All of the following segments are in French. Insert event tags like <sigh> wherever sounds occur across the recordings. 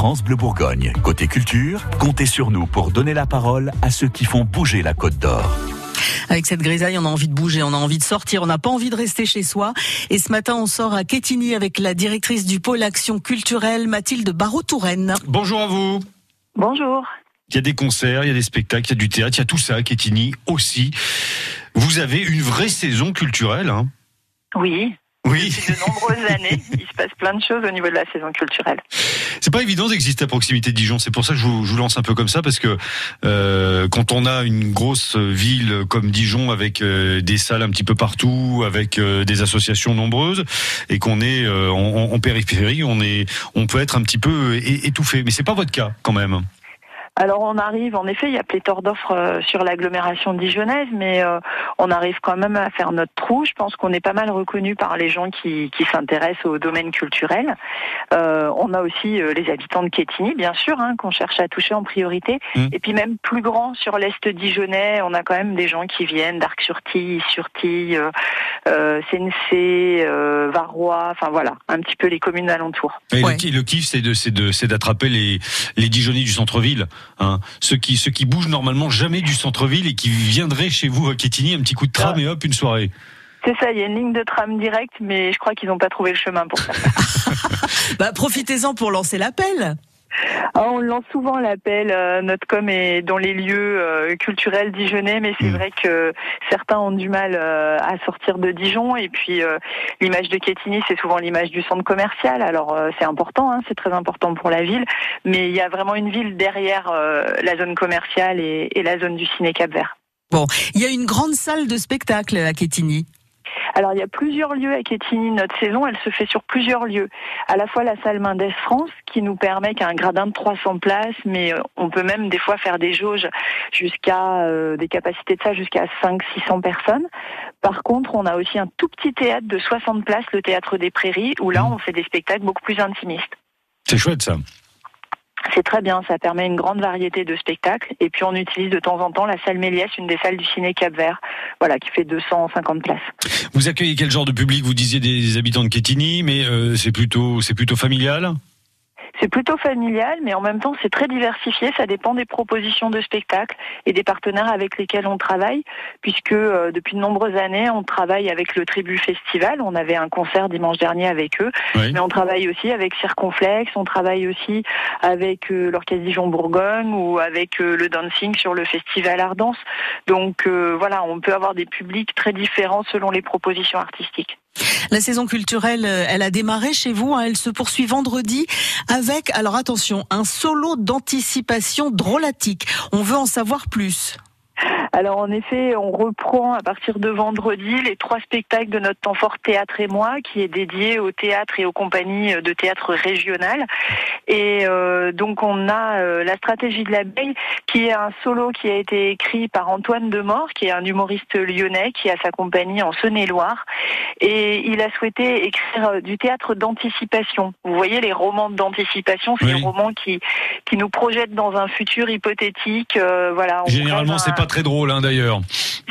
France Bleu Bourgogne. Côté culture, comptez sur nous pour donner la parole à ceux qui font bouger la Côte d'Or. Avec cette grisaille, on a envie de bouger, on a envie de sortir, on n'a pas envie de rester chez soi. Et ce matin, on sort à Quetigny avec la directrice du pôle action culturelle, Mathilde Barrault-Touraine. Bonjour à vous. Bonjour. Il y a des concerts, il y a des spectacles, il y a du théâtre, il y a tout ça à Quetigny aussi. Vous avez une vraie saison culturelle. Hein? Oui. Oui. Depuis de nombreuses années, il se passe plein de choses au niveau de la saison culturelle. C'est pas évident d'exister à proximité de Dijon. C'est pour ça que je vous, je vous lance un peu comme ça parce que euh, quand on a une grosse ville comme Dijon avec euh, des salles un petit peu partout, avec euh, des associations nombreuses et qu'on est euh, en, en, périphérie, on est, on peut être un petit peu étouffé. Mais c'est pas votre cas quand même. Alors on arrive, en effet, il y a pléthore d'offres euh, sur l'agglomération dijonnaise, mais euh, on arrive quand même à faire notre trou. Je pense qu'on est pas mal reconnu par les gens qui, qui s'intéressent au domaine culturel. Euh, on a aussi euh, les habitants de Quetigny, bien sûr, hein, qu'on cherche à toucher en priorité. Mm. Et puis même plus grand sur l'est dijonnais, on a quand même des gens qui viennent d'Arc-sur-Tille, Sur-Tille, euh, euh, Sensé, euh, Varrois, enfin voilà, un petit peu les communes alentours. Et Ouais. le, ki- le kiff, c'est d'attraper les, les Dijonais du centre-ville, hein. Ceux qui, ceux qui bougent normalement jamais du centre-ville et qui viendraient chez vous à Quetigny, un petit coup de tram Ah. et hop, une soirée. C'est ça, il y a une ligne de tram directe, mais je crois qu'ils n'ont pas trouvé le chemin pour ça. <laughs> Bah, profitez-en pour lancer l'appel. Ah, on lance souvent l'appel, euh, notre com est dans les lieux euh, culturels dijonnais, mais c'est Mm. vrai que certains ont du mal euh, à sortir de Dijon. Et puis euh, l'image de Quetigny, c'est souvent l'image du centre commercial. Alors euh, c'est important, hein, c'est très important pour la ville, mais il y a vraiment une ville derrière euh, la zone commerciale et, et la zone du ciné Cap Vert. Bon, il y a une grande salle de spectacle à Quetigny. Alors il y a plusieurs lieux à Quetigny. Notre saison, elle se fait sur plusieurs lieux. À la fois la salle Mendes France, qui nous permet qu'un gradin de 300 places, mais euh, on peut même des fois faire des jauges jusqu'à euh, des capacités de ça jusqu'à 500-600 personnes. Par contre, on a aussi un tout petit théâtre de 60 places, le théâtre des Prairies, où là Mmh. on fait des spectacles beaucoup plus intimistes. C'est chouette ça. C'est très bien, ça permet une grande variété de spectacles. Et puis on utilise de temps en temps la salle Méliès, une des salles du ciné Cap Vert, voilà, qui fait 250 places. Vous accueillez quel genre de public? Vous disiez des habitants de Quetigny, mais euh, c'est plutôt, c'est plutôt familial? C'est plutôt familial, mais en même temps, c'est très diversifié. Ça dépend des propositions de spectacles et des partenaires avec lesquels on travaille, puisque euh, depuis de nombreuses années, on travaille avec le Tribu Festival. On avait un concert dimanche dernier avec eux, Oui. mais on travaille aussi avec Circonflex, on travaille aussi avec euh, l'Orchestre Dijon-Bourgogne ou avec euh, le dancing sur le Festival Ardence. Donc euh, voilà, on peut avoir des publics très différents selon les propositions artistiques. La saison culturelle, euh, elle a démarré chez vous. hein, elle se poursuit vendredi avec, alors attention, un solo d'anticipation drôlatique. On veut en savoir plus. Alors en effet, on reprend à partir de vendredi les trois spectacles de notre temps fort Théâtre et moi, qui est dédié au théâtre et aux compagnies de théâtre régionales. Et euh, donc on a euh, la stratégie de l'abeille, qui est un solo qui a été écrit par Antoine Demort, qui est un humoriste lyonnais qui a sa compagnie en Saône-et-Loire. Et il a souhaité écrire euh, du théâtre d'anticipation. Vous voyez, les romans d'anticipation, c'est Oui. des romans qui qui nous projettent dans un futur hypothétique. euh, voilà. on Généralement, c'est pas très drôle, hein, d'ailleurs.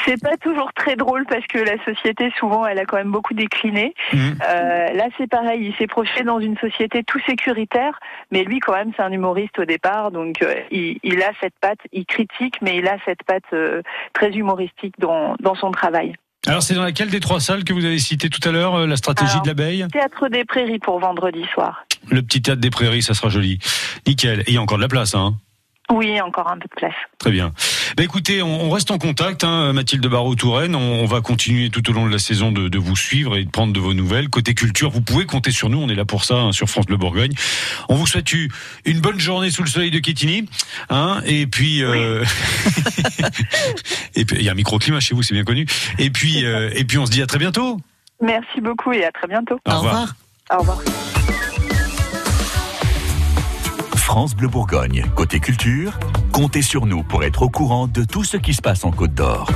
c'est pas toujours très drôle parce que la société, souvent, elle a quand même beaucoup décliné. Mhm. Euh, là, c'est pareil, il s'est projeté dans une société tout sécuritaire, mais lui, quand même, c'est un humoriste au départ, donc euh, il, il a cette patte, il critique, mais il a cette patte euh, très humoristique dans, dans son travail. Alors, c'est dans laquelle des trois salles que vous avez citées tout à l'heure, la stratégie Alors- de l'abeille Théâtre des Prairies pour vendredi soir. Le petit théâtre des prairies, ça sera joli. Nickel. Et il y a encore de la place, hein. Oui, encore un peu de place. Très bien. Bah écoutez, on, on reste en contact, hein, Mathilde Barrault-Touraine. On, on va continuer tout au long de la saison de, de vous suivre et de prendre de vos nouvelles. Côté culture, vous pouvez compter sur nous. On est là pour ça, hein, sur France Bleu Bourgogne. On vous souhaite une bonne journée sous le soleil de Quetigny. Hein, et puis, euh... <laughs> et puis, il y a un microclimat chez vous, c'est bien connu. Et puis, euh, et puis, on se dit à très bientôt. Merci beaucoup et à très bientôt. Au revoir. Au revoir. France Bleu Bourgogne. Côté culture, comptez sur nous pour être au courant de tout ce qui se passe en Côte d'Or.